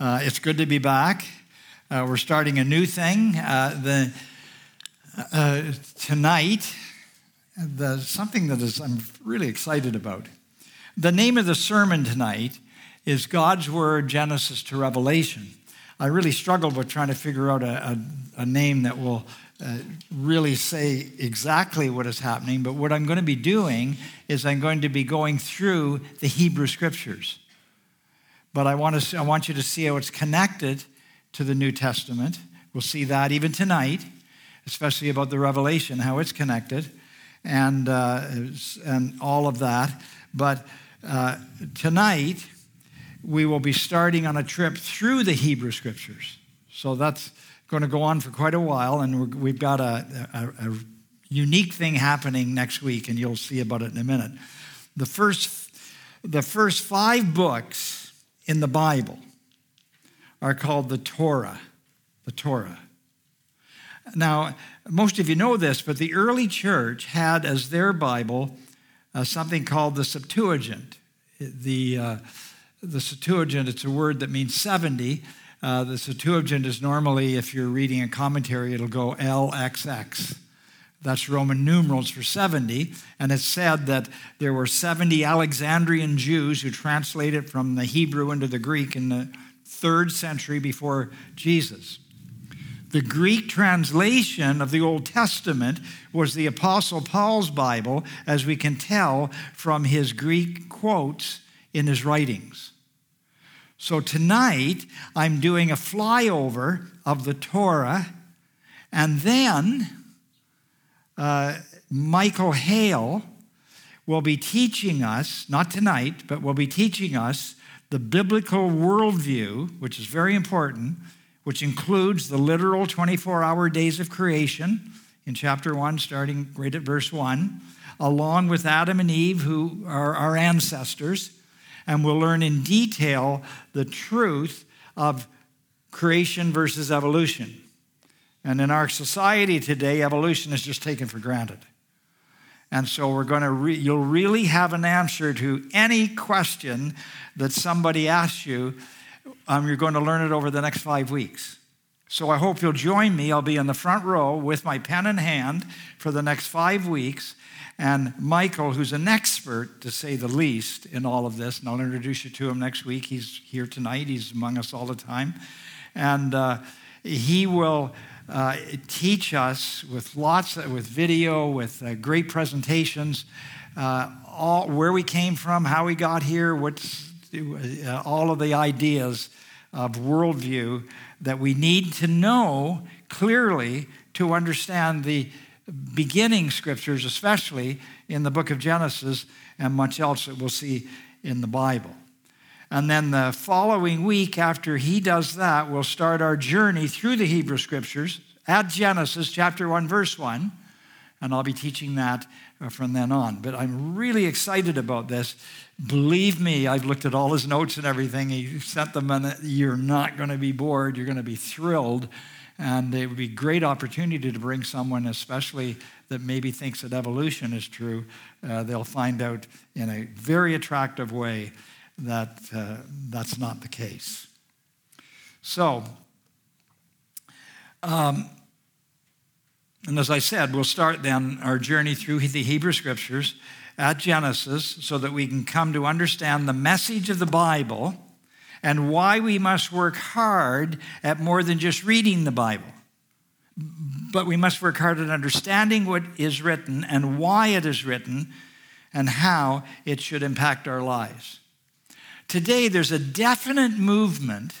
Uh, it's good to be back. Uh, we're starting a new thing. Uh, the, uh, tonight, the, something that is, I'm really excited about. The name of the sermon tonight is God's Word, Genesis to Revelation. I really struggled with trying to figure out a, a, a name that will uh, really say exactly what is happening, but what I'm going to be doing is I'm going to be going through the Hebrew Scriptures. But I want, to, I want you to see how it's connected to the New Testament. We'll see that even tonight, especially about the Revelation, how it's connected, and, uh, and all of that. But uh, tonight, we will be starting on a trip through the Hebrew Scriptures. So that's going to go on for quite a while, and we've got a, a, a unique thing happening next week, and you'll see about it in a minute. The first, the first five books in the Bible are called the Torah. The Torah. Now, most of you know this, but the early church had as their Bible uh, something called the Septuagint. The, uh, the Septuagint, it's a word that means 70. Uh, the Septuagint is normally, if you're reading a commentary, it'll go LXX. That's Roman numerals for 70. And it's said that there were 70 Alexandrian Jews who translated from the Hebrew into the Greek in the third century before Jesus. The Greek translation of the Old Testament was the Apostle Paul's Bible, as we can tell from his Greek quotes in his writings. So tonight, I'm doing a flyover of the Torah, and then uh, Michael Hale will be teaching us, not tonight, but will be teaching us the biblical worldview, which is very important, which includes the literal 24 hour days of creation in chapter 1, starting right at verse 1, along with Adam and Eve, who are our ancestors. And we'll learn in detail the truth of creation versus evolution. And in our society today, evolution is just taken for granted. And so we're going to re- you'll really have an answer to any question that somebody asks you. Um, you're going to learn it over the next five weeks. So I hope you'll join me. I'll be in the front row with my pen in hand for the next five weeks. And Michael, who's an expert to say the least in all of this, and I'll introduce you to him next week. He's here tonight, he's among us all the time. And uh, he will uh, teach us with lots with video, with uh, great presentations, uh, all where we came from, how we got here, what's uh, all of the ideas of worldview that we need to know clearly to understand the beginning scriptures, especially in the book of Genesis and much else that we'll see in the Bible. And then the following week, after he does that, we'll start our journey through the Hebrew Scriptures at Genesis chapter 1, verse 1. And I'll be teaching that uh, from then on. But I'm really excited about this. Believe me, I've looked at all his notes and everything. He sent them, and you're not going to be bored. You're going to be thrilled. And it would be a great opportunity to bring someone, especially that maybe thinks that evolution is true. Uh, they'll find out in a very attractive way that uh, that's not the case. So, um, and as I said, we'll start then our journey through the Hebrew Scriptures at Genesis so that we can come to understand the message of the Bible and why we must work hard at more than just reading the Bible. But we must work hard at understanding what is written and why it is written and how it should impact our lives. Today, there's a definite movement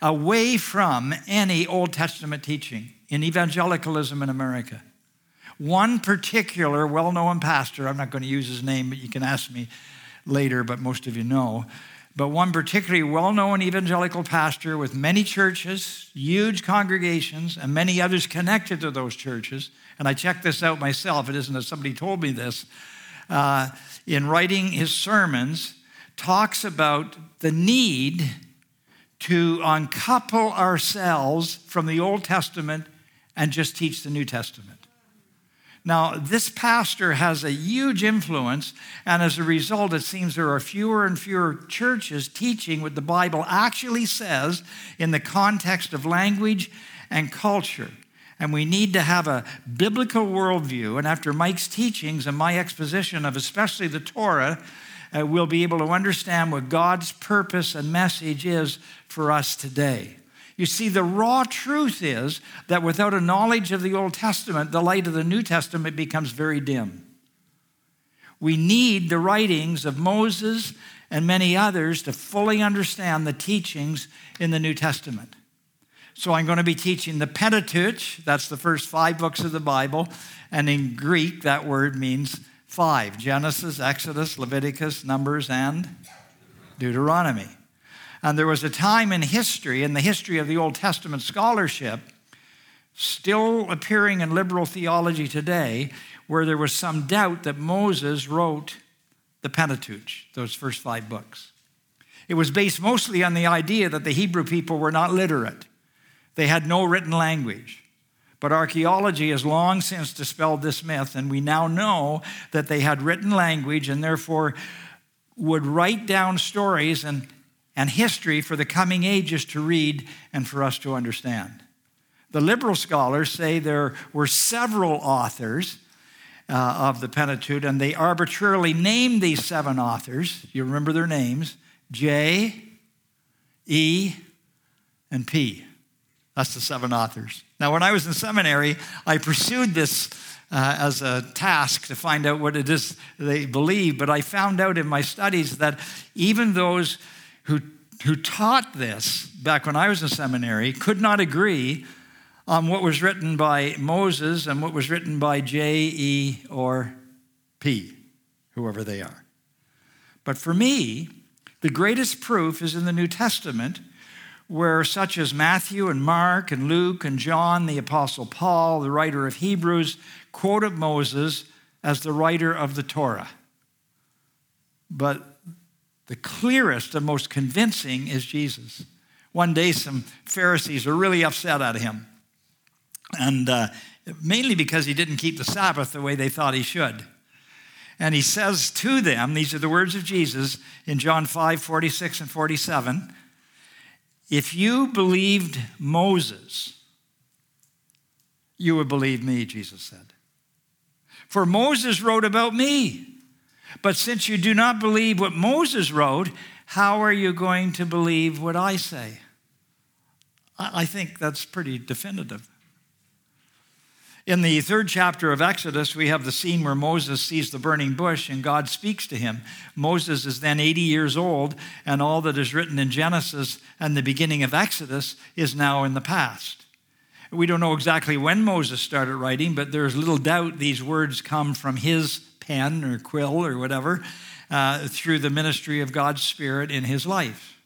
away from any Old Testament teaching in evangelicalism in America. One particular well known pastor, I'm not going to use his name, but you can ask me later, but most of you know. But one particularly well known evangelical pastor with many churches, huge congregations, and many others connected to those churches. And I checked this out myself, it isn't that somebody told me this. Uh, in writing his sermons, talks about the need to uncouple ourselves from the Old Testament and just teach the New Testament. Now, this pastor has a huge influence, and as a result, it seems there are fewer and fewer churches teaching what the Bible actually says in the context of language and culture. And we need to have a biblical worldview. And after Mike's teachings and my exposition of especially the Torah, uh, we'll be able to understand what God's purpose and message is for us today. You see, the raw truth is that without a knowledge of the Old Testament, the light of the New Testament becomes very dim. We need the writings of Moses and many others to fully understand the teachings in the New Testament. So I'm going to be teaching the Pentateuch, that's the first five books of the Bible, and in Greek, that word means five Genesis, Exodus, Leviticus, Numbers, and Deuteronomy. And there was a time in history, in the history of the Old Testament scholarship, still appearing in liberal theology today, where there was some doubt that Moses wrote the Pentateuch, those first five books. It was based mostly on the idea that the Hebrew people were not literate, they had no written language. But archaeology has long since dispelled this myth, and we now know that they had written language and therefore would write down stories and and history for the coming ages to read and for us to understand. The liberal scholars say there were several authors uh, of the Pentateuch, and they arbitrarily named these seven authors. You remember their names J, E, and P. That's the seven authors. Now, when I was in seminary, I pursued this uh, as a task to find out what it is they believe, but I found out in my studies that even those who, who taught this back when I was in seminary could not agree on what was written by Moses and what was written by J, E, or P, whoever they are. But for me, the greatest proof is in the New Testament, where such as Matthew and Mark and Luke and John, the Apostle Paul, the writer of Hebrews, quoted Moses as the writer of the Torah. But the clearest and most convincing is Jesus. One day, some Pharisees are really upset at him, and uh, mainly because he didn't keep the Sabbath the way they thought he should. And he says to them, these are the words of Jesus in John 5 46 and 47 If you believed Moses, you would believe me, Jesus said. For Moses wrote about me. But since you do not believe what Moses wrote, how are you going to believe what I say? I think that's pretty definitive. In the third chapter of Exodus, we have the scene where Moses sees the burning bush and God speaks to him. Moses is then 80 years old, and all that is written in Genesis and the beginning of Exodus is now in the past. We don't know exactly when Moses started writing, but there's little doubt these words come from his pen or quill or whatever uh, through the ministry of God's Spirit in his life.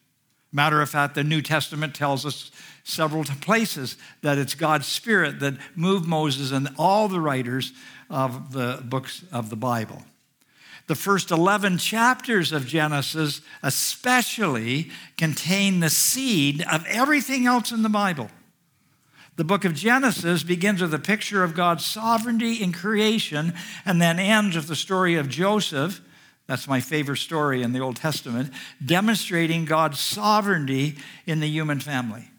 Matter of fact, the New Testament tells us several places that it's God's Spirit that moved Moses and all the writers of the books of the Bible. The first 11 chapters of Genesis, especially, contain the seed of everything else in the Bible. The book of Genesis begins with a picture of God's sovereignty in creation and then ends with the story of Joseph. That's my favorite story in the Old Testament, demonstrating God's sovereignty in the human family.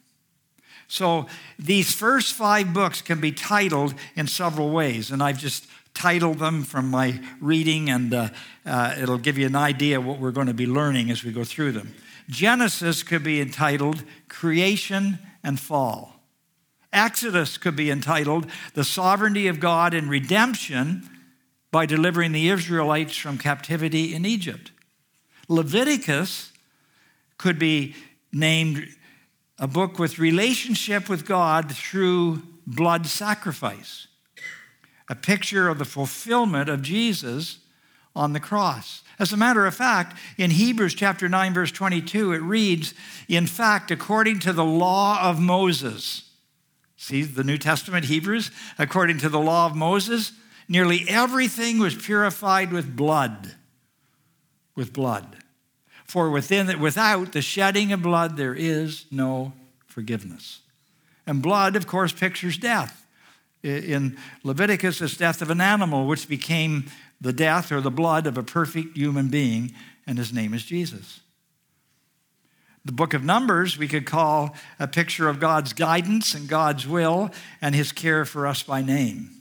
So these first five books can be titled in several ways, and I've just titled them from my reading, and uh, uh, it'll give you an idea what we're going to be learning as we go through them. Genesis could be entitled Creation and Fall. Exodus could be entitled The Sovereignty of God and Redemption by delivering the Israelites from captivity in Egypt. Leviticus could be named a book with relationship with God through blood sacrifice, a picture of the fulfillment of Jesus on the cross. As a matter of fact, in Hebrews chapter 9 verse 22 it reads, "In fact, according to the law of Moses, See the New Testament, Hebrews, according to the law of Moses, nearly everything was purified with blood. With blood. For within, without the shedding of blood, there is no forgiveness. And blood, of course, pictures death. In Leviticus, it's death of an animal, which became the death or the blood of a perfect human being, and his name is Jesus. The book of Numbers we could call a picture of God's guidance and God's will and his care for us by name.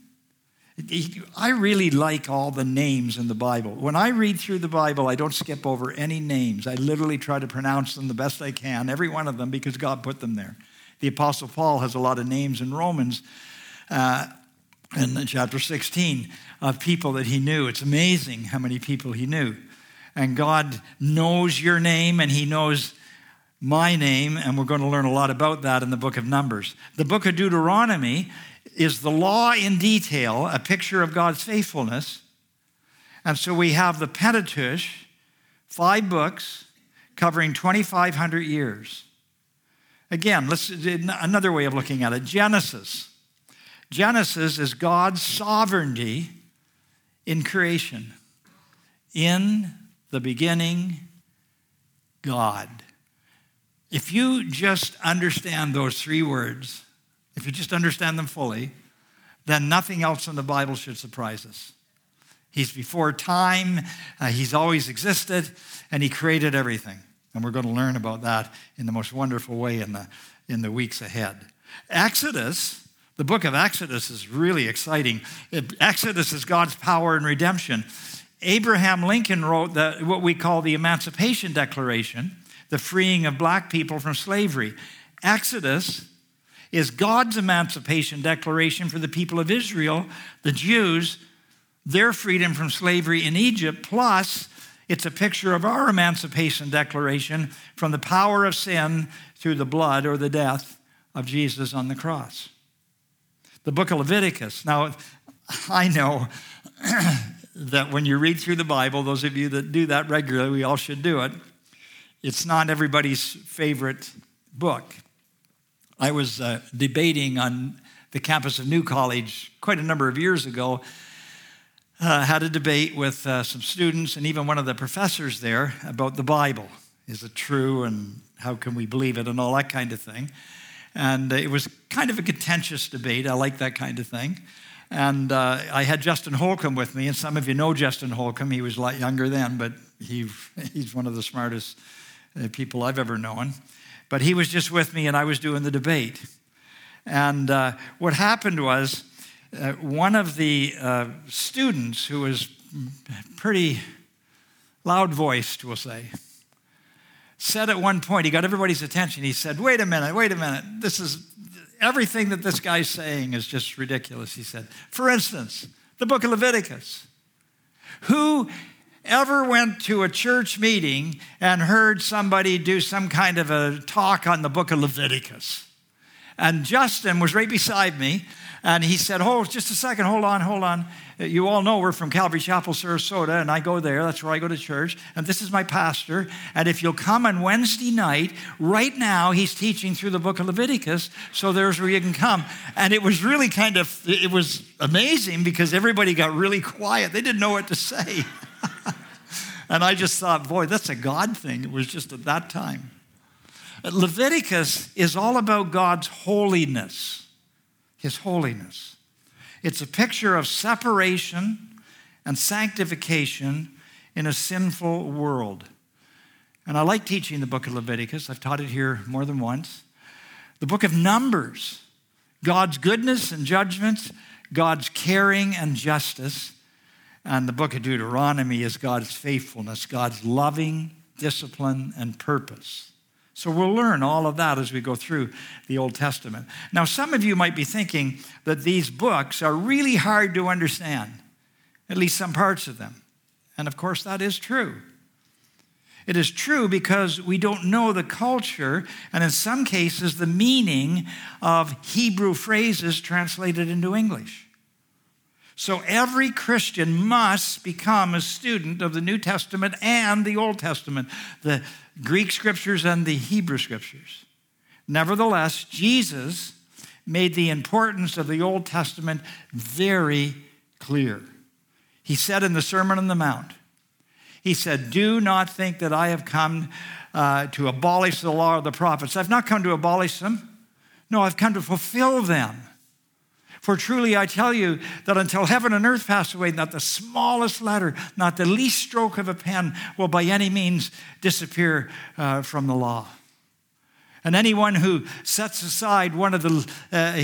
I really like all the names in the Bible. When I read through the Bible, I don't skip over any names. I literally try to pronounce them the best I can, every one of them, because God put them there. The Apostle Paul has a lot of names in Romans uh, in chapter 16 of people that he knew. It's amazing how many people he knew. And God knows your name and he knows my name, and we're going to learn a lot about that in the book of Numbers. The book of Deuteronomy is the law in detail, a picture of God's faithfulness. And so we have the Pentateuch, five books covering 2,500 years. Again, let's another way of looking at it Genesis. Genesis is God's sovereignty in creation. In the beginning, God. If you just understand those three words, if you just understand them fully, then nothing else in the Bible should surprise us. He's before time, uh, He's always existed, and He created everything. And we're going to learn about that in the most wonderful way in the, in the weeks ahead. Exodus, the book of Exodus is really exciting. Exodus is God's power and redemption. Abraham Lincoln wrote the, what we call the Emancipation Declaration the freeing of black people from slavery. Exodus is God's emancipation declaration for the people of Israel, the Jews, their freedom from slavery in Egypt, plus it's a picture of our emancipation declaration from the power of sin through the blood or the death of Jesus on the cross. The book of Leviticus. Now, I know that when you read through the Bible, those of you that do that regularly, we all should do it it's not everybody's favorite book. I was uh, debating on the campus of New College quite a number of years ago. Uh, had a debate with uh, some students and even one of the professors there about the Bible. Is it true and how can we believe it and all that kind of thing. And it was kind of a contentious debate. I like that kind of thing. And uh, I had Justin Holcomb with me, and some of you know Justin Holcomb. He was a lot younger then, but he, he's one of the smartest people I've ever known. But he was just with me, and I was doing the debate. And uh, what happened was, uh, one of the uh, students who was pretty loud voiced, we'll say, said at one point, he got everybody's attention. He said, Wait a minute, wait a minute. This is everything that this guy's saying is just ridiculous. He said, For instance, the book of Leviticus. Who ever went to a church meeting and heard somebody do some kind of a talk on the book of Leviticus? And Justin was right beside me, and he said, Oh, just a second, hold on, hold on. You all know we're from Calvary Chapel, Sarasota, and I go there. That's where I go to church. And this is my pastor. And if you'll come on Wednesday night, right now, he's teaching through the book of Leviticus, so there's where you can come. And it was really kind of, it was amazing because everybody got really quiet. They didn't know what to say. and I just thought, boy, that's a God thing. It was just at that time. Leviticus is all about God's holiness, His holiness. It's a picture of separation and sanctification in a sinful world. And I like teaching the book of Leviticus. I've taught it here more than once. The book of Numbers, God's goodness and judgments, God's caring and justice. And the book of Deuteronomy is God's faithfulness, God's loving discipline and purpose. So we'll learn all of that as we go through the Old Testament. Now, some of you might be thinking that these books are really hard to understand, at least some parts of them. And of course, that is true. It is true because we don't know the culture and, in some cases, the meaning of Hebrew phrases translated into English. So every Christian must become a student of the New Testament and the Old Testament, the Greek scriptures and the Hebrew scriptures. Nevertheless, Jesus made the importance of the Old Testament very clear. He said in the Sermon on the Mount, He said, Do not think that I have come uh, to abolish the law of the prophets. I've not come to abolish them. No, I've come to fulfill them. For truly I tell you that until heaven and earth pass away, not the smallest letter, not the least stroke of a pen will by any means disappear uh, from the law. And anyone who sets aside one of the, uh,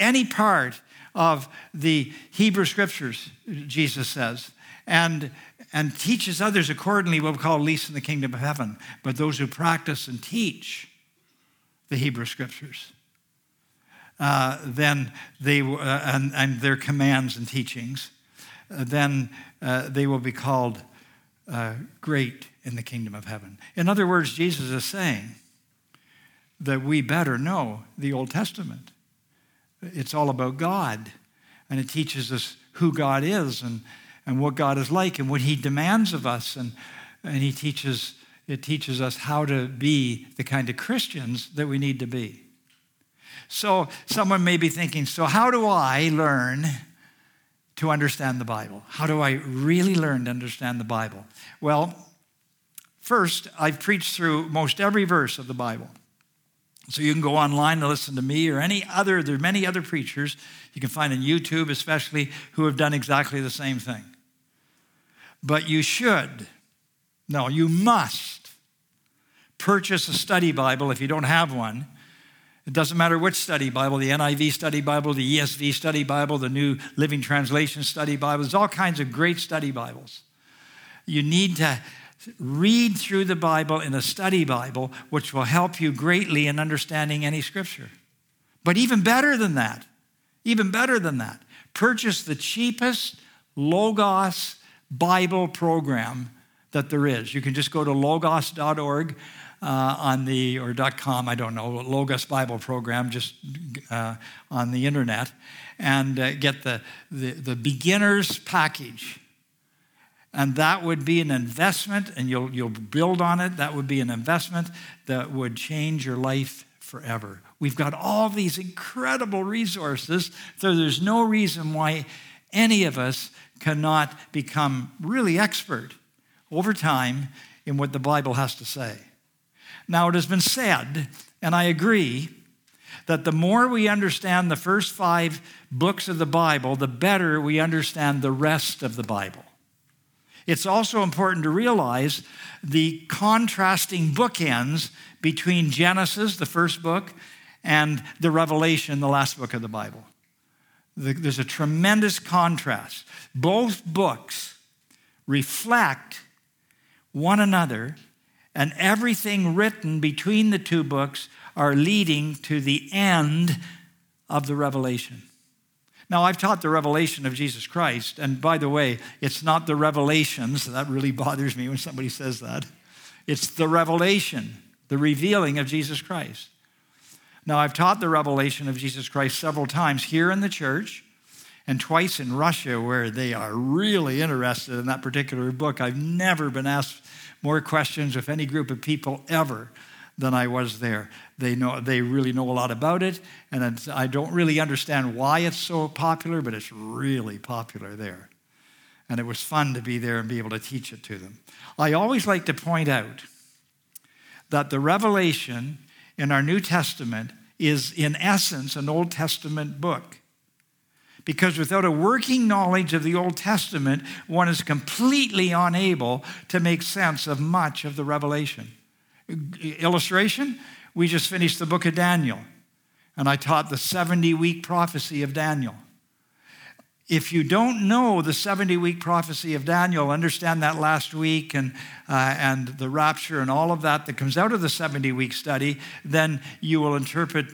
any part of the Hebrew scriptures, Jesus says, and, and teaches others accordingly will be called least in the kingdom of heaven. But those who practice and teach the Hebrew scriptures, uh, then they uh, and, and, their commands and teachings, uh, then uh, they will be called uh, great in the kingdom of heaven. In other words, Jesus is saying that we better know the Old Testament. It's all about God, and it teaches us who God is and, and what God is like and what He demands of us, and, and He teaches it teaches us how to be the kind of Christians that we need to be. So, someone may be thinking, so how do I learn to understand the Bible? How do I really learn to understand the Bible? Well, first, I've preached through most every verse of the Bible. So you can go online and listen to me or any other, there are many other preachers you can find on YouTube, especially, who have done exactly the same thing. But you should, no, you must purchase a study Bible if you don't have one it doesn't matter which study Bible, the NIV study Bible, the ESV study Bible, the New Living Translation study Bible. There's all kinds of great study Bibles. You need to read through the Bible in a study Bible, which will help you greatly in understanding any scripture. But even better than that, even better than that, purchase the cheapest Logos Bible program that there is. You can just go to logos.org uh, on the, or .com, I don't know, Logos Bible program, just uh, on the internet, and uh, get the, the, the beginner's package. And that would be an investment, and you'll, you'll build on it. That would be an investment that would change your life forever. We've got all these incredible resources, so there's no reason why any of us cannot become really expert over time in what the Bible has to say. Now, it has been said, and I agree, that the more we understand the first five books of the Bible, the better we understand the rest of the Bible. It's also important to realize the contrasting bookends between Genesis, the first book, and the Revelation, the last book of the Bible. There's a tremendous contrast. Both books reflect one another and everything written between the two books are leading to the end of the revelation. Now, I've taught the revelation of Jesus Christ, and by the way, it's not the revelations. That really bothers me when somebody says that. It's the revelation, the revealing of Jesus Christ. Now, I've taught the revelation of Jesus Christ several times here in the church and twice in Russia, where they are really interested in that particular book. I've never been asked more questions with any group of people ever than I was there. They know they really know a lot about it, and I don't really understand why it's so popular, but it's really popular there. And it was fun to be there and be able to teach it to them. I always like to point out that the revelation in our New Testament is, in essence, an Old Testament book. Because without a working knowledge of the Old Testament, one is completely unable to make sense of much of the revelation. Illustration we just finished the book of Daniel, and I taught the 70 week prophecy of Daniel. If you don't know the 70 week prophecy of Daniel, understand that last week and, uh, and the rapture and all of that that comes out of the 70 week study, then you will interpret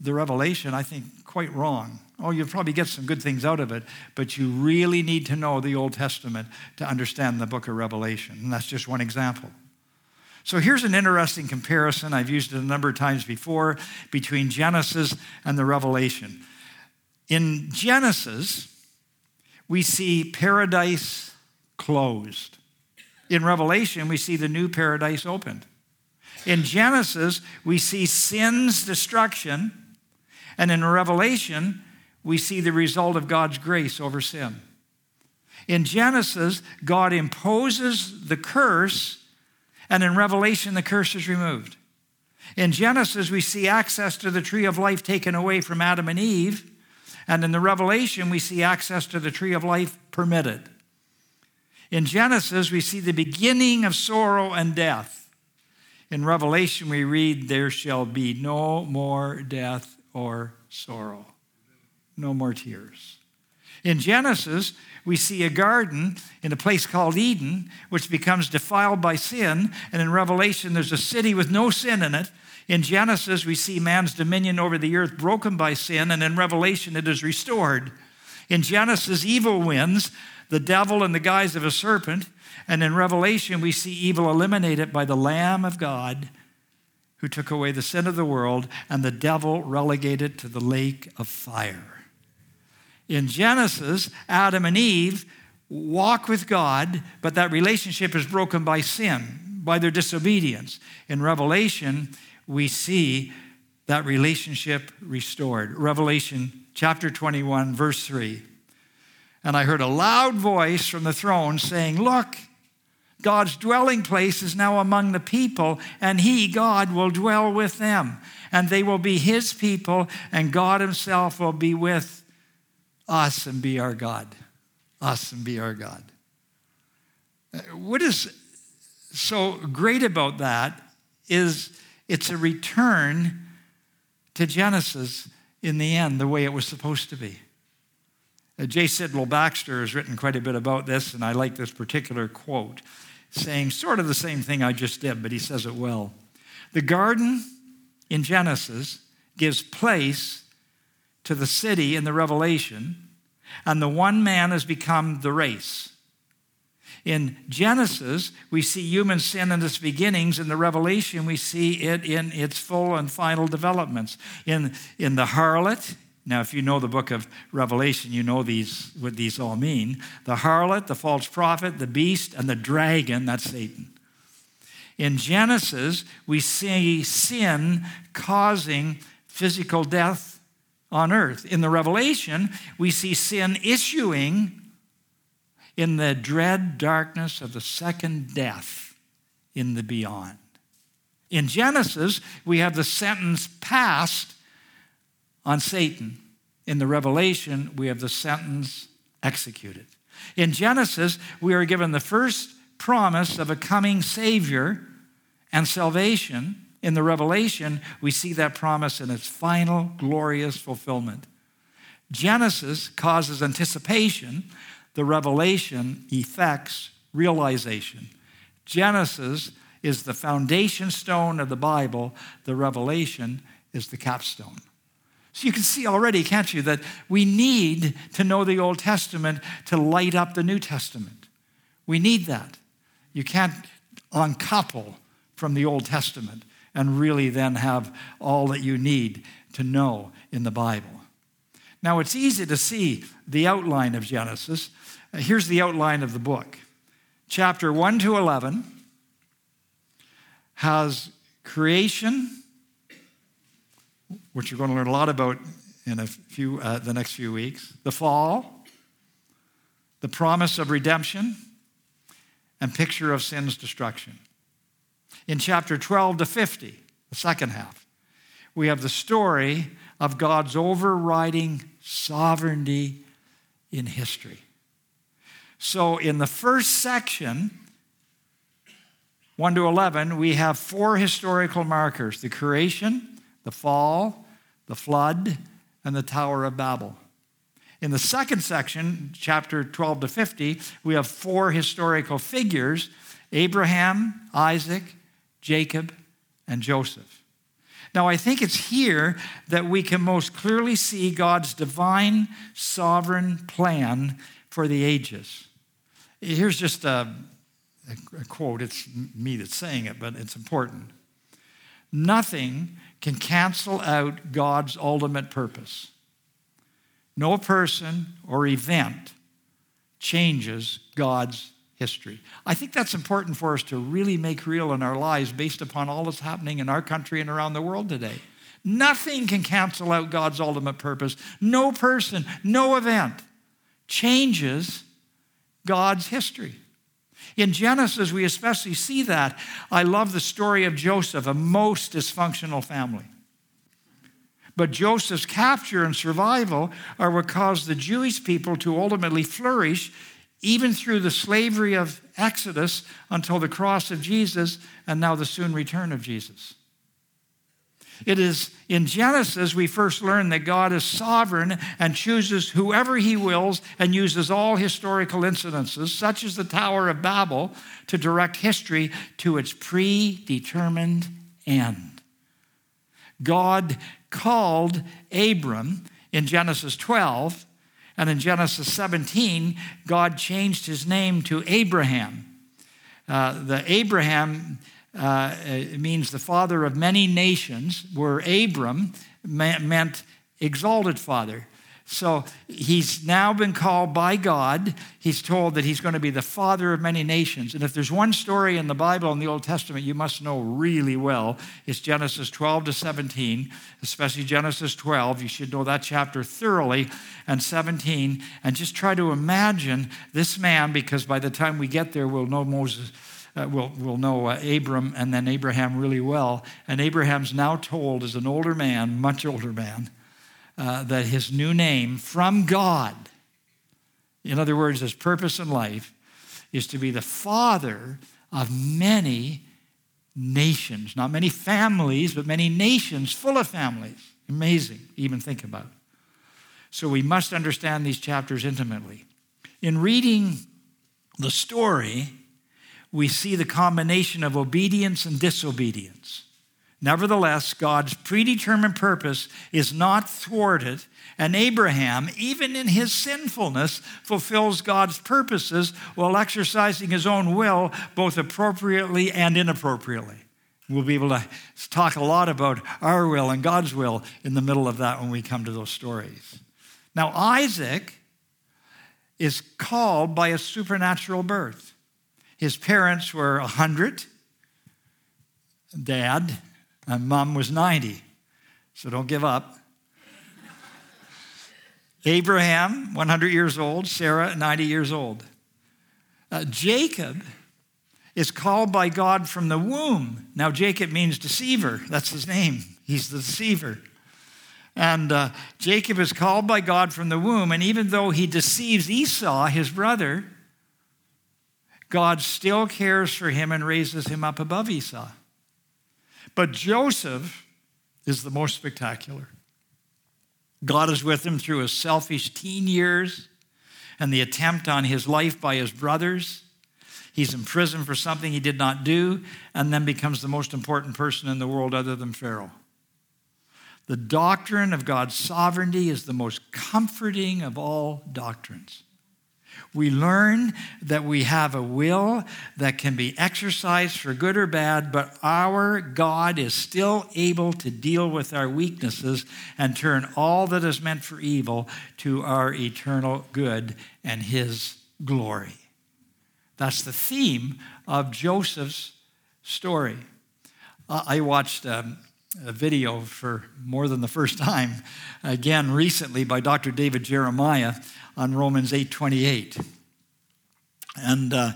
the revelation, I think, quite wrong. Oh, you'll probably get some good things out of it, but you really need to know the Old Testament to understand the book of Revelation. And that's just one example. So here's an interesting comparison. I've used it a number of times before between Genesis and the Revelation. In Genesis, we see paradise closed. In Revelation, we see the new paradise opened. In Genesis, we see sin's destruction. And in Revelation, we see the result of God's grace over sin. In Genesis, God imposes the curse, and in Revelation, the curse is removed. In Genesis, we see access to the tree of life taken away from Adam and Eve, And in the Revelation, we see access to the tree of life permitted. In Genesis, we see the beginning of sorrow and death. In Revelation, we read, There shall be no more death or sorrow, no more tears. In Genesis, we see a garden in a place called Eden, which becomes defiled by sin. And in Revelation, there's a city with no sin in it. In Genesis, we see man's dominion over the earth broken by sin. And in Revelation, it is restored. In Genesis, evil wins, the devil in the guise of a serpent. And in Revelation, we see evil eliminated by the Lamb of God who took away the sin of the world, and the devil relegated to the lake of fire. In Genesis, Adam and Eve walk with God, but that relationship is broken by sin, by their disobedience. In Revelation, we see that relationship restored. Revelation chapter 21, verse 3. And I heard a loud voice from the throne saying, Look, God's dwelling place is now among the people, and He, God, will dwell with them. And they will be His people, and God Himself will be with us and be our God. Us and be our God. What is so great about that is it's a return to Genesis in the end, the way it was supposed to be. Uh, J. Sidlow Baxter has written quite a bit about this, and I like this particular quote, saying sort of the same thing I just did, but he says it well. The garden in Genesis gives place to the city in the Revelation, and the one man has become the race. In Genesis, we see human sin in its beginnings. In the Revelation, we see it in its full and final developments. In, in the harlot, now, if you know the book of Revelation, you know these, what these all mean. The harlot, the false prophet, the beast, and the dragon, that's Satan. In Genesis, we see sin causing physical death on earth. In the Revelation, we see sin issuing in the dread darkness of the second death in the beyond. In Genesis, we have the sentence passed on Satan. In the Revelation, we have the sentence executed. In Genesis, we are given the first promise of a coming Savior and salvation in the Revelation, we see that promise in its final glorious fulfillment. Genesis causes anticipation, the Revelation effects realization. Genesis is the foundation stone of the Bible, the Revelation is the capstone. So you can see already, can't you, that we need to know the Old Testament to light up the New Testament. We need that. You can't uncouple from the Old Testament and really then have all that you need to know in the Bible. Now, it's easy to see the outline of Genesis. Uh, here's the outline of the book. Chapter 1 to 11 has creation, which you're going to learn a lot about in a few, uh, the next few weeks, the fall, the promise of redemption, and picture of sin's destruction in chapter 12 to 50, the second half. We have the story of God's overriding sovereignty in history. So, in the first section, 1 to 11, we have four historical markers the creation, the fall, the flood, and the Tower of Babel. In the second section, chapter 12 to 50, we have four historical figures Abraham, Isaac, Jacob, and Joseph. Now, I think it's here that we can most clearly see God's divine sovereign plan for the ages. Here's just a, a, quote. It's me that's saying it, but it's important. Nothing can cancel out God's ultimate purpose. No person or event changes God's history. I think that's important for us to really make real in our lives based upon all that's happening in our country and around the world today. Nothing can cancel out God's ultimate purpose. No person, no event changes God's history. In Genesis, we especially see that. I love the story of Joseph, a most dysfunctional family. But Joseph's capture and survival are what caused the Jewish people to ultimately flourish, even through the slavery of Exodus until the cross of Jesus and now the soon return of Jesus. It is in Genesis we first learn that God is sovereign and chooses whoever he wills and uses all historical incidences, such as the Tower of Babel, to direct history to its predetermined end. God called Abram in Genesis 12, and in Genesis 17, God changed his name to Abraham. Uh, the Abraham uh, means the father of many nations, where Abram meant exalted father. So he's now been called by God. He's told that he's going to be the father of many nations. And if there's one story in the Bible in the Old Testament you must know really well, it's Genesis 12 to 17, especially Genesis 12. You should know that chapter thoroughly, and 17. And just try to imagine this man, because by the time we get there, we'll know Moses. Uh, we'll, we'll know uh, Abram and then Abraham really well. And Abraham's now told, as an older man, much older man, uh, that his new name from God, in other words, his purpose in life, is to be the father of many nations. Not many families, but many nations full of families. Amazing, even think about it. So we must understand these chapters intimately. In reading the story, we see the combination of obedience and disobedience. Nevertheless, God's predetermined purpose is not thwarted, and Abraham, even in his sinfulness, fulfills God's purposes while exercising his own will both appropriately and inappropriately. We'll be able to talk a lot about our will and God's will in the middle of that when we come to those stories. Now, Isaac is called by a supernatural birth. His parents were 100, dad and mom was 90, so don't give up. Abraham, 100 years old, Sarah, 90 years old. Uh, Jacob is called by God from the womb. Now, Jacob means deceiver. That's his name. He's the deceiver. And uh, Jacob is called by God from the womb. And even though he deceives Esau, his brother, God still cares for him and raises him up above Esau. But Joseph is the most spectacular. God is with him through his selfish teen years and the attempt on his life by his brothers. He's in prison for something he did not do and then becomes the most important person in the world other than Pharaoh. The doctrine of God's sovereignty is the most comforting of all doctrines. We learn that we have a will that can be exercised for good or bad, but our God is still able to deal with our weaknesses and turn all that is meant for evil to our eternal good and His glory. That's the theme of Joseph's story. I watched um, a video for more than the first time, again recently by Dr. David Jeremiah on Romans 8:28. And uh,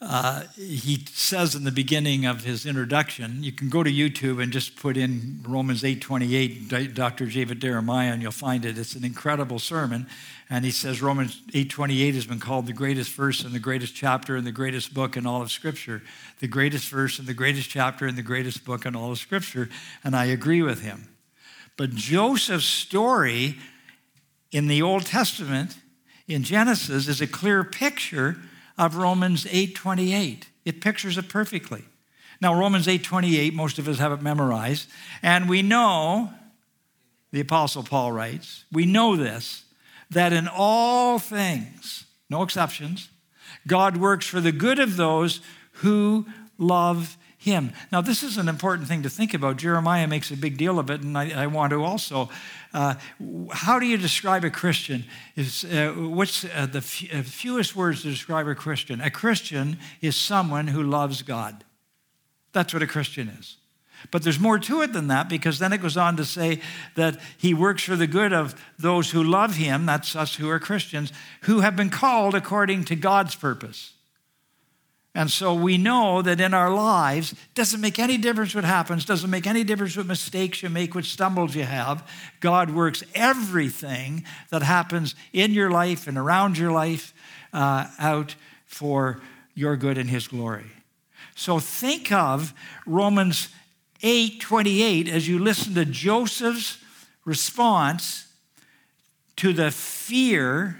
uh, he says in the beginning of his introduction, you can go to YouTube and just put in Romans 8:28, Dr. David Jeremiah, and you'll find it. It's an incredible sermon. And he says Romans 8:28 has been called the greatest verse and the greatest chapter and the greatest book in all of Scripture. The greatest verse and the greatest chapter and the greatest book in all of Scripture. And I agree with him. But Joseph's story in the Old Testament, in Genesis, is a clear picture of Romans 8:28. It pictures it perfectly. Now Romans 8:28, most of us have it memorized, and we know the apostle Paul writes, we know this that in all things, no exceptions, God works for the good of those who love him. Now, this is an important thing to think about. Jeremiah makes a big deal of it, and I, I want to also. Uh, how do you describe a Christian? Is uh, what's uh, the f- uh, fewest words to describe a Christian? A Christian is someone who loves God. That's what a Christian is. But there's more to it than that because then it goes on to say that he works for the good of those who love him, that's us who are Christians, who have been called according to God's purpose. And so we know that in our lives, doesn't make any difference what happens, doesn't make any difference what mistakes you make, what stumbles you have. God works everything that happens in your life and around your life uh, out for your good and His glory. So think of Romans 8 28 as you listen to Joseph's response to the fear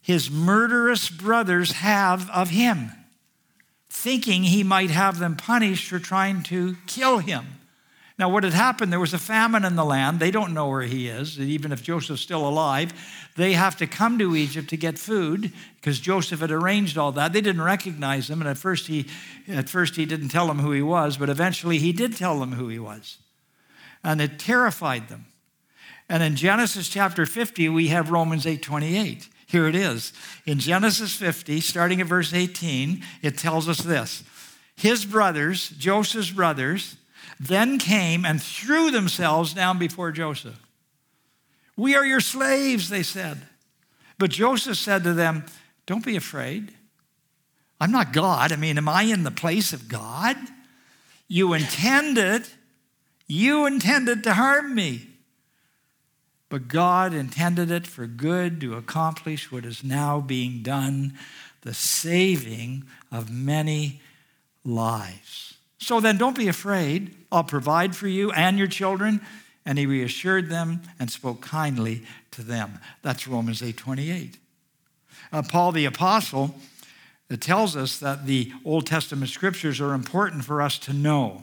his murderous brothers have of him thinking he might have them punished for trying to kill him. Now, what had happened, there was a famine in the land. They don't know where he is. Even if Joseph's still alive, they have to come to Egypt to get food because Joseph had arranged all that. They didn't recognize him, and at first he, at first he didn't tell them who he was, but eventually he did tell them who he was. And it terrified them. And in Genesis chapter 50, we have Romans 8:28. Here it is. In Genesis 50, starting at verse 18, it tells us this His brothers, Joseph's brothers, then came and threw themselves down before Joseph. We are your slaves, they said. But Joseph said to them, Don't be afraid. I'm not God. I mean, am I in the place of God? You intended, you intended to harm me but God intended it for good to accomplish what is now being done the saving of many lives. So then, don't be afraid. I'll provide for you and your children. And he reassured them and spoke kindly to them. That's Romans 8 28. Uh, Paul the Apostle tells us that the Old Testament scriptures are important for us to know.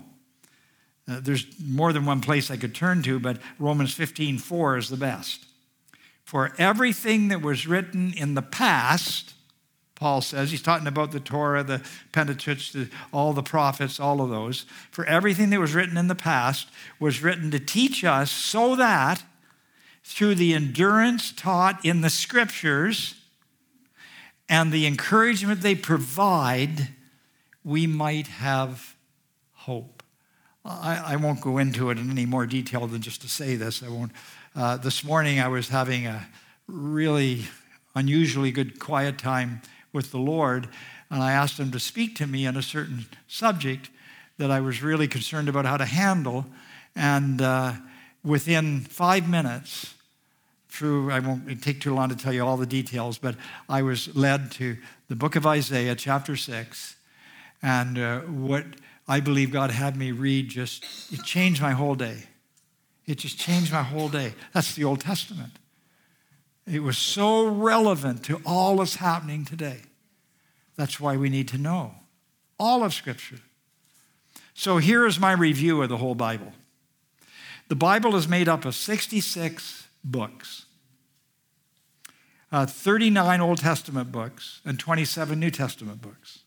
Uh, there's more than one place I could turn to, but Romans 15 4 is the best. For everything that was written in the past, Paul says, he's talking about the Torah, the Pentateuch, the, all the prophets, all of those. For everything that was written in the past was written to teach us so that through the endurance taught in the scriptures and the encouragement they provide, we might have hope. I, I, won't go into it in any more detail than just to say this. I won't. Uh, this morning I was having a really unusually good quiet time with the Lord, and I asked Him to speak to me on a certain subject that I was really concerned about how to handle. And uh, within five minutes, through, I won't take too long to tell you all the details, but I was led to the book of Isaiah, chapter 6, and uh, what I believe God had me read just, it changed my whole day. It just changed my whole day. That's the Old Testament. It was so relevant to all that's happening today. That's why we need to know all of Scripture. So here is my review of the whole Bible. The Bible is made up of 66 books, uh, 39 Old Testament books, and 27 New Testament books.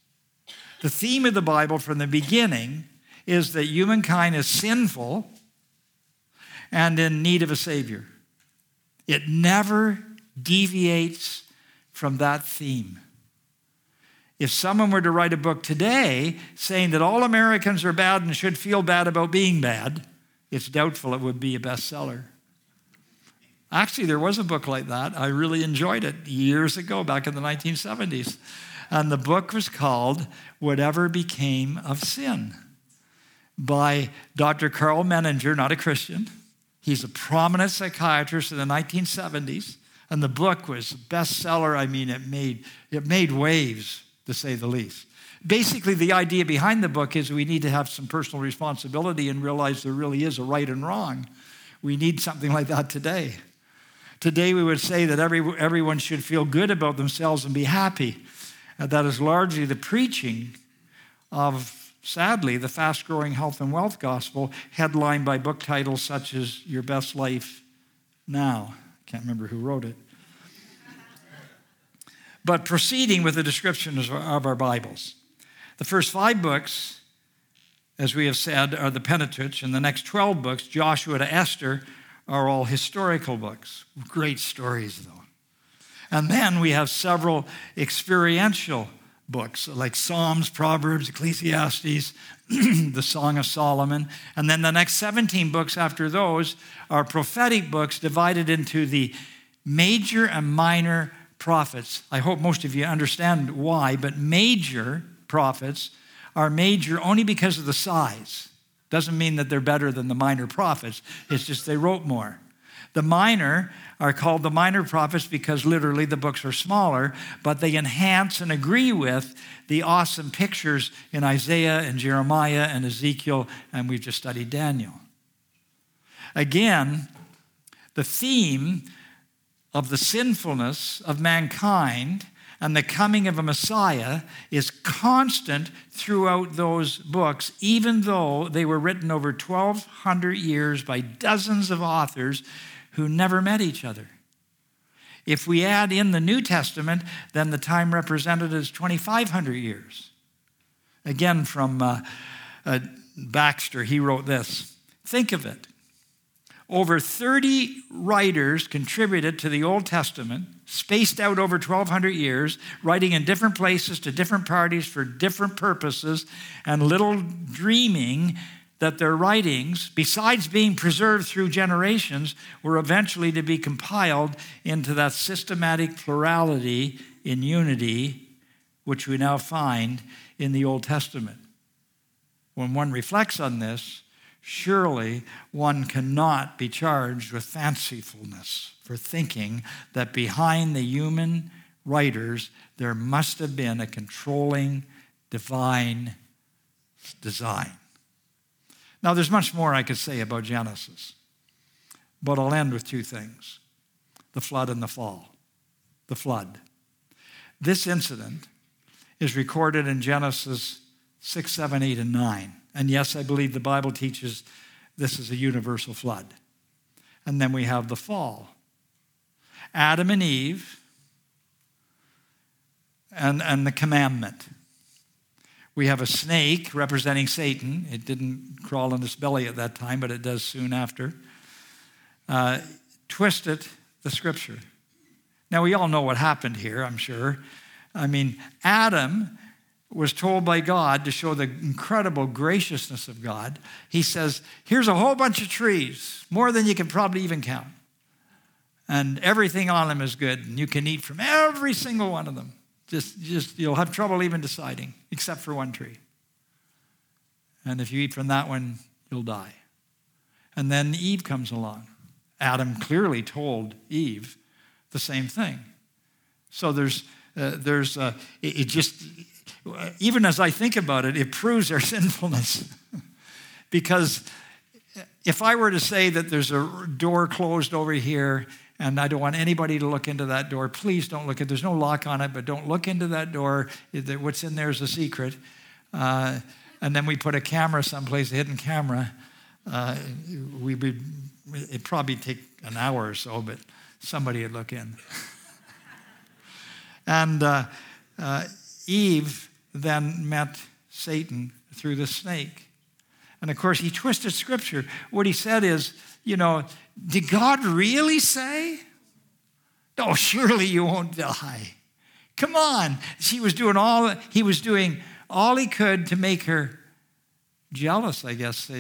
The theme of the Bible from the beginning is that humankind is sinful and in need of a Savior. It never deviates from that theme. If someone were to write a book today saying that all Americans are bad and should feel bad about being bad, it's doubtful it would be a bestseller. Actually, there was a book like that. I really enjoyed it years ago, back in the 1970s. And the book was called Whatever Became of Sin by Dr. Karl Menninger, not a Christian. He's a prominent psychiatrist in the 1970s. And the book was a bestseller. I mean, it made, it made waves, to say the least. Basically, the idea behind the book is we need to have some personal responsibility and realize there really is a right and wrong. We need something like that today. Today, we would say that every, everyone should feel good about themselves and be happy. Uh, that is largely the preaching of, sadly, the fast growing health and wealth gospel, headlined by book titles such as Your Best Life Now. Can't remember who wrote it. But proceeding with the description of our Bibles. The first five books, as we have said, are the Pentateuch, and the next 12 books, Joshua to Esther, are all historical books. Great stories, though. And then we have several experiential books like Psalms, Proverbs, Ecclesiastes, the Song of Solomon. And then the next 17 books after those are prophetic books divided into the major and minor prophets. I hope most of you understand why, but major prophets are major only because of the size. Doesn't mean that they're better than the minor prophets, it's just they wrote more. The minor are called the minor prophets because literally the books are smaller, but they enhance and agree with the awesome pictures in Isaiah and Jeremiah and Ezekiel, and we've just studied Daniel. Again, the theme of the sinfulness of mankind and the coming of a Messiah is constant throughout those books, even though they were written over 1,200 years by dozens of authors who never met each other. If we add in the New Testament, then the time represented is 2,500 years. Again, from uh, uh, Baxter, he wrote this Think of it. Over 30 writers contributed to the Old Testament, spaced out over 1,200 years, writing in different places to different parties for different purposes, and little dreaming that their writings, besides being preserved through generations, were eventually to be compiled into that systematic plurality in unity which we now find in the Old Testament. When one reflects on this, Surely one cannot be charged with fancifulness for thinking that behind the human writers there must have been a controlling divine design. Now, there's much more I could say about Genesis, but I'll end with two things the flood and the fall. The flood. This incident is recorded in Genesis 6, 7, 8, and 9. And yes, I believe the Bible teaches this is a universal flood. And then we have the fall. Adam and Eve and, and the commandment. We have a snake representing Satan. It didn't crawl in its belly at that time, but it does soon after. Uh, twisted the scripture. Now, we all know what happened here, I'm sure. I mean, Adam was told by God to show the incredible graciousness of God. He says, Here's a whole bunch of trees, more than you can probably even count. And everything on them is good, and you can eat from every single one of them. Just, just you'll have trouble even deciding, except for one tree. And if you eat from that one, you'll die. And then Eve comes along. Adam clearly told Eve the same thing. So there's, uh, there's, uh, it, it just, even as I think about it, it proves their sinfulness. because if I were to say that there's a door closed over here and I don't want anybody to look into that door, please don't look at There's no lock on it, but don't look into that door. What's in there is a secret. Uh, and then we put a camera someplace, a hidden camera. Uh, we would, it'd probably take an hour or so, but somebody would look in. and uh, uh Eve then met Satan through the snake. And of course, he twisted scripture. What he said is, you know, did God really say? Oh, surely you won't die. Come on. She was doing all, he was doing all he could to make her jealous, I guess.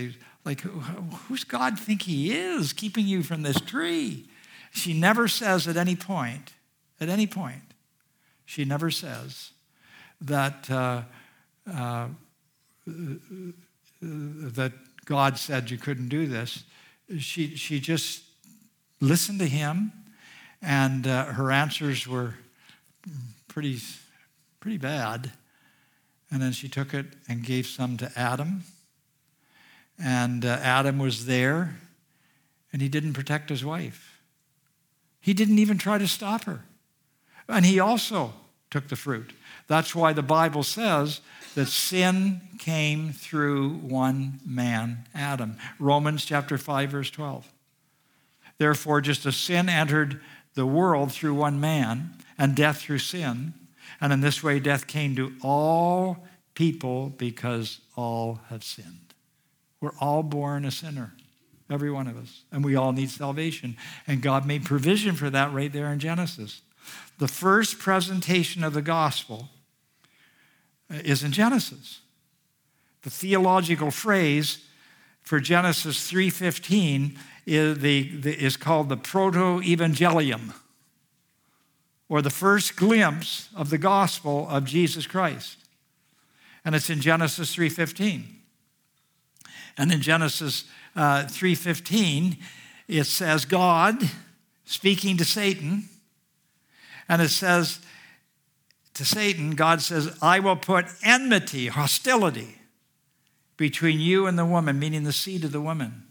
Like, who's God think he is keeping you from this tree? She never says at any point, at any point, she never says, that, uh, uh, that God said you couldn't do this. She, she just listened to him, and uh, her answers were pretty, pretty bad. And then she took it and gave some to Adam. And uh, Adam was there, and he didn't protect his wife. He didn't even try to stop her. And he also took the fruit. That's why the Bible says that sin came through one man, Adam. Romans chapter 5 verse 12. Therefore just as sin entered the world through one man and death through sin, and in this way death came to all people because all have sinned. We're all born a sinner. Every one of us. And we all need salvation. And God made provision for that right there in Genesis. The first presentation of the gospel is in Genesis. The theological phrase for Genesis 3:15 is, the, the, is called the proto-evangelium or the first glimpse of the gospel of Jesus Christ. And it's in Genesis 3:15. And in Genesis uh, 3:15, it says God speaking to Satan, and it says to Satan, God says, "I will put enmity, hostility between you and the woman, meaning the seed of the woman,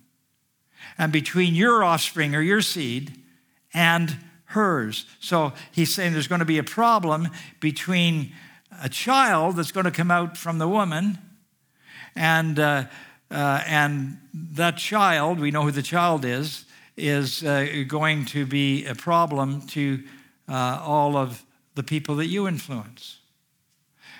and between your offspring or your seed and hers." So he's saying there's going to be a problem between a child that's going to come out from the woman and uh, uh, and that child, we know who the child is, is uh, going to be a problem to uh, all of the people that you influence.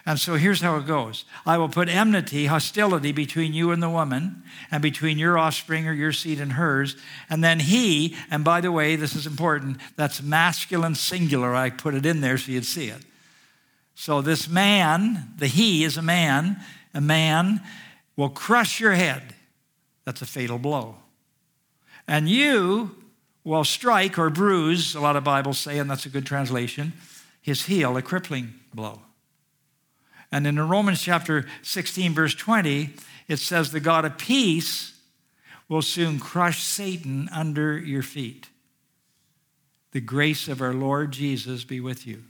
And so here's how it goes I will put enmity, hostility between you and the woman, and between your offspring or your seed and hers. And then he, and by the way, this is important, that's masculine singular. I put it in there so you'd see it. So this man, the he is a man, a man will crush your head. That's a fatal blow. And you will strike or bruise, a lot of Bibles say, and that's a good translation, his heel, a crippling blow. And in Romans chapter 16, verse 20, it says, The God of peace will soon crush Satan under your feet. The grace of our Lord Jesus be with you.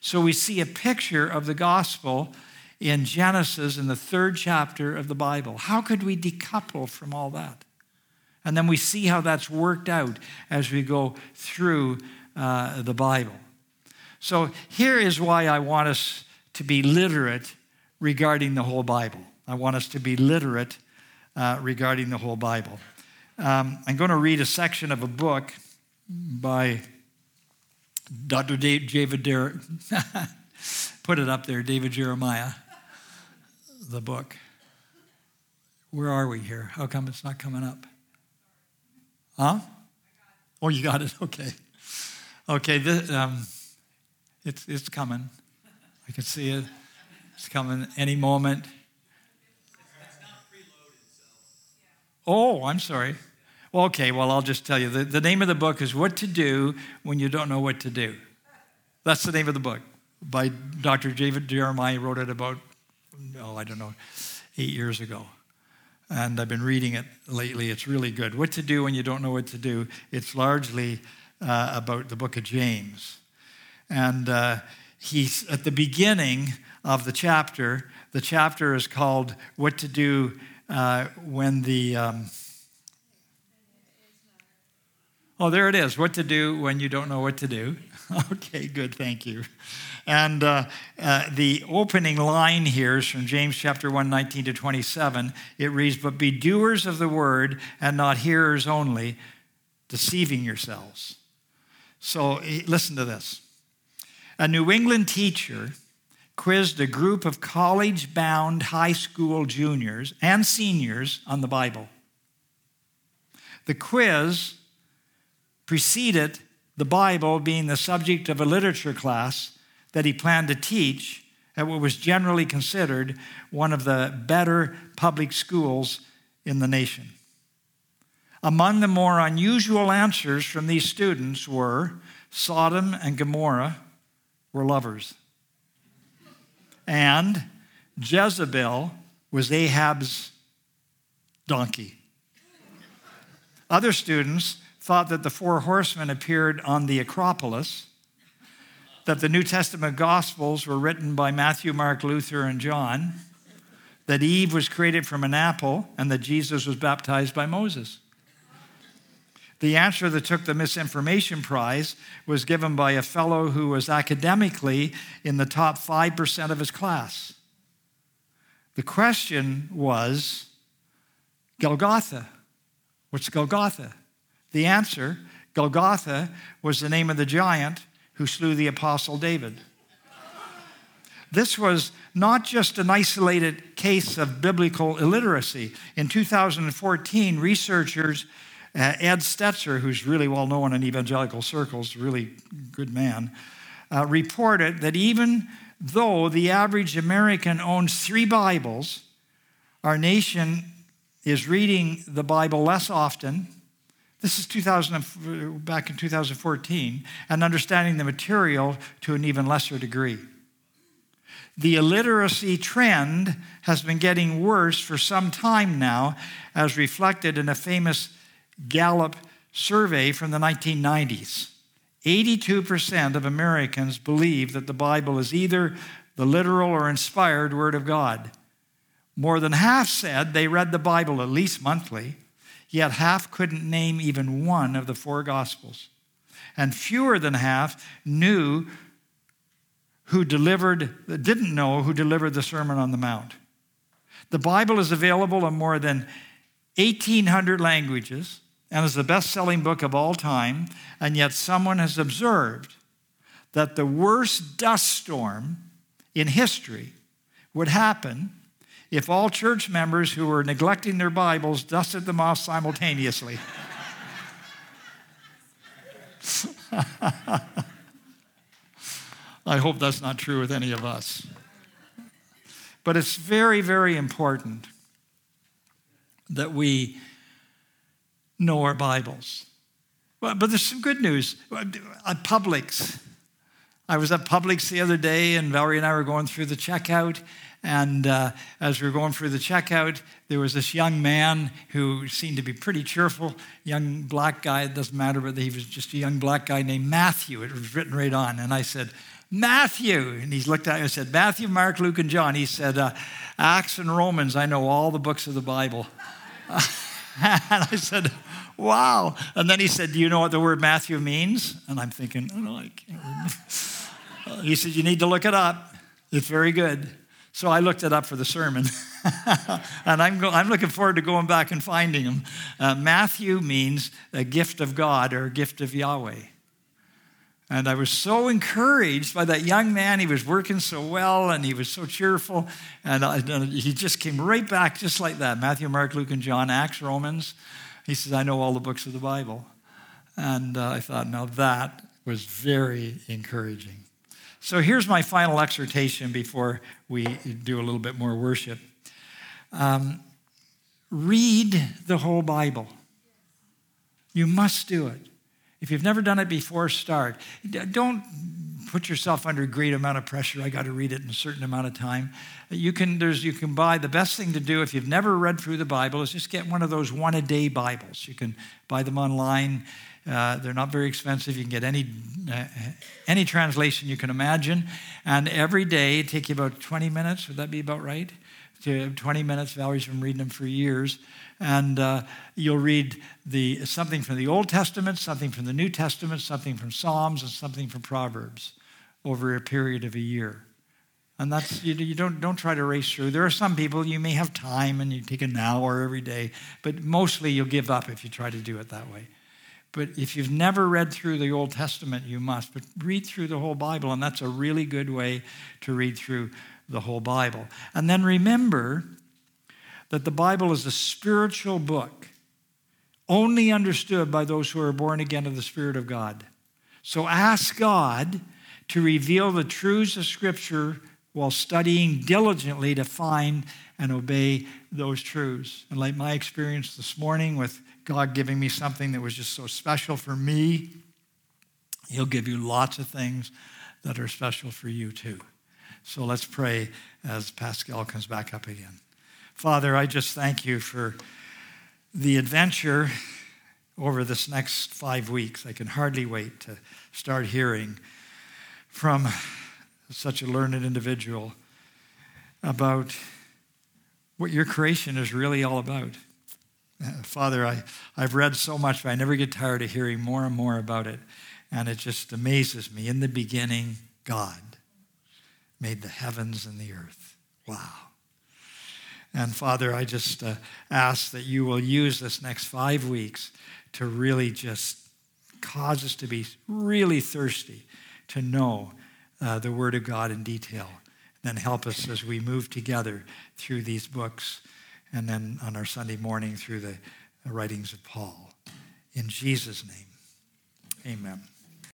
So we see a picture of the gospel in Genesis in the third chapter of the Bible. How could we decouple from all that? And then we see how that's worked out as we go through uh, the Bible. So here is why I want us to be literate regarding the whole Bible. I want us to be literate uh, regarding the whole Bible. Um, I'm going to read a section of a book by Dr. David Derek. Put it up there, David Jeremiah the book. Where are we here? How come it's not coming up? Huh? Oh, you got it? Okay. Okay, this, um, it's, it's coming. I can see it. It's coming any moment. Oh, I'm sorry. Well, okay, well, I'll just tell you. The, the name of the book is What to Do When You Don't Know What to Do. That's the name of the book by Dr. David Jeremiah. He wrote it about oh, I don't know, eight years ago. And I've been reading it lately. It's really good. What to do when you don't know what to do. It's largely uh, about the book of James. And uh, he's at the beginning of the chapter. The chapter is called What to Do uh, When the. Um, oh, there it is. What to do when you don't know what to do. okay, good. Thank you. And uh, uh, the opening line here is from James chapter 1, 19 to 27. It reads, But be doers of the word and not hearers only, deceiving yourselves. So listen to this. A New England teacher quizzed a group of college bound high school juniors and seniors on the Bible. The quiz preceded the Bible being the subject of a literature class that he planned to teach at what was generally considered one of the better public schools in the nation. Among the more unusual answers from these students were Sodom and Gomorrah were lovers, and Jezebel was Ahab's donkey. Other students thought that the four horsemen appeared on the Acropolis that the New Testament Gospels were written by Matthew, Mark, Luther, and John, that Eve was created from an apple, and that Jesus was baptized by Moses. The answer that took the misinformation prize was given by a fellow who was academically in the top 5% of his class. The question was Golgotha. What's Golgotha? The answer Golgotha was the name of the giant who slew the Apostle David. This was not just an isolated case of biblical illiteracy. In 2014, researchers, uh, Ed Stetzer, who's really well known in evangelical circles, really good man, uh, reported that even though the average American owns three Bibles, our nation is reading the Bible less often this is 2000, back in 2014, and understanding the material to an even lesser degree. The illiteracy trend has been getting worse for some time now, as reflected in a famous Gallup survey from the 1990s. 82% of Americans believe that the Bible is either the literal or inspired Word of God. More than half said they read the Bible at least monthly, yet half couldn't name even one of the four Gospels. And fewer than half knew who delivered, didn't know who delivered the Sermon on the Mount. The Bible is available in more than 1,800 languages and is the best selling book of all time, and yet someone has observed that the worst dust storm in history would happen if all church members who were neglecting their Bibles dusted them off simultaneously. I hope that's not true with any of us. But it's very, very important that we know our Bibles. But, but there's some good news. At Publix, I was at Publix the other day, and Valerie and I were going through the checkout. And uh, as we were going through the checkout, there was this young man who seemed to be pretty cheerful, young black guy. It doesn't matter whether he was just a young black guy named Matthew. It was written right on. And I said, Matthew. And he looked at me and said, Matthew, Mark, Luke, and John. He said, uh, Acts and Romans, I know all the books of the Bible. and I said, wow. And then he said, Do you know what the word Matthew means? And I'm thinking, Oh, no, I can't he said, You need to look it up. It's very good. So I looked it up for the sermon. and I'm, go- I'm looking forward to going back and finding them. Uh, Matthew means a gift of God or a gift of Yahweh. And I was so encouraged by that young man. He was working so well and he was so cheerful. And, I, he just came right back just like that Matthew, Mark, Luke, and John, Acts, Romans. He says, I know all the books of the Bible. And uh, I thought, now that was very encouraging. So here's my final exhortation before we do a little bit more worship. Um, read the whole Bible. You must do it. If you've never done it before, start. Don't put yourself under a great amount of pressure. I got to read it in a certain amount of time. You can, there's, you can buy the best thing to do if you've never read through the Bible is just get one of those one a day Bibles. You can buy them online. Uh, they're not very expensive. You can get any, uh, any translation you can imagine. And every day, take you about 20 minutes. Would that be about right? To 20 minutes. Valerie's been reading them for years and uh, you'll read the, something from the Old Testament, something from the New Testament, something from Psalms, and something from Proverbs over a period of a year. And that's, you, you don't, don't try to race through. There are some people, you may have time and you take an hour every day, but mostly you'll give up if you try to do it that way. But if you've never read through the Old Testament, you must. But read through the whole Bible, and that's a really good way to read through the whole Bible. And then remember that the Bible is a spiritual book, only understood by those who are born again of the Spirit of God. So ask God to reveal the truths of Scripture while studying diligently to find and obey those truths. And like my experience this morning with God giving me something that was just so special for me, He'll give you lots of things that are special for you too. So let's pray as Pascal comes back up again. Father, I just thank you for the adventure over this next five weeks. I can hardly wait to start hearing from such a learned individual about what your creation is really all about. Father, I, I've read so much, but I never get tired of hearing more and more about it. And it just amazes me. In the beginning, God made the heavens and the earth. Wow. And Father, I just uh, ask that you will use this next five weeks to really just cause us to be really thirsty to know uh, the Word of God in detail. And then help us as we move together through these books and then on our Sunday morning through the writings of Paul. In Jesus' name, amen.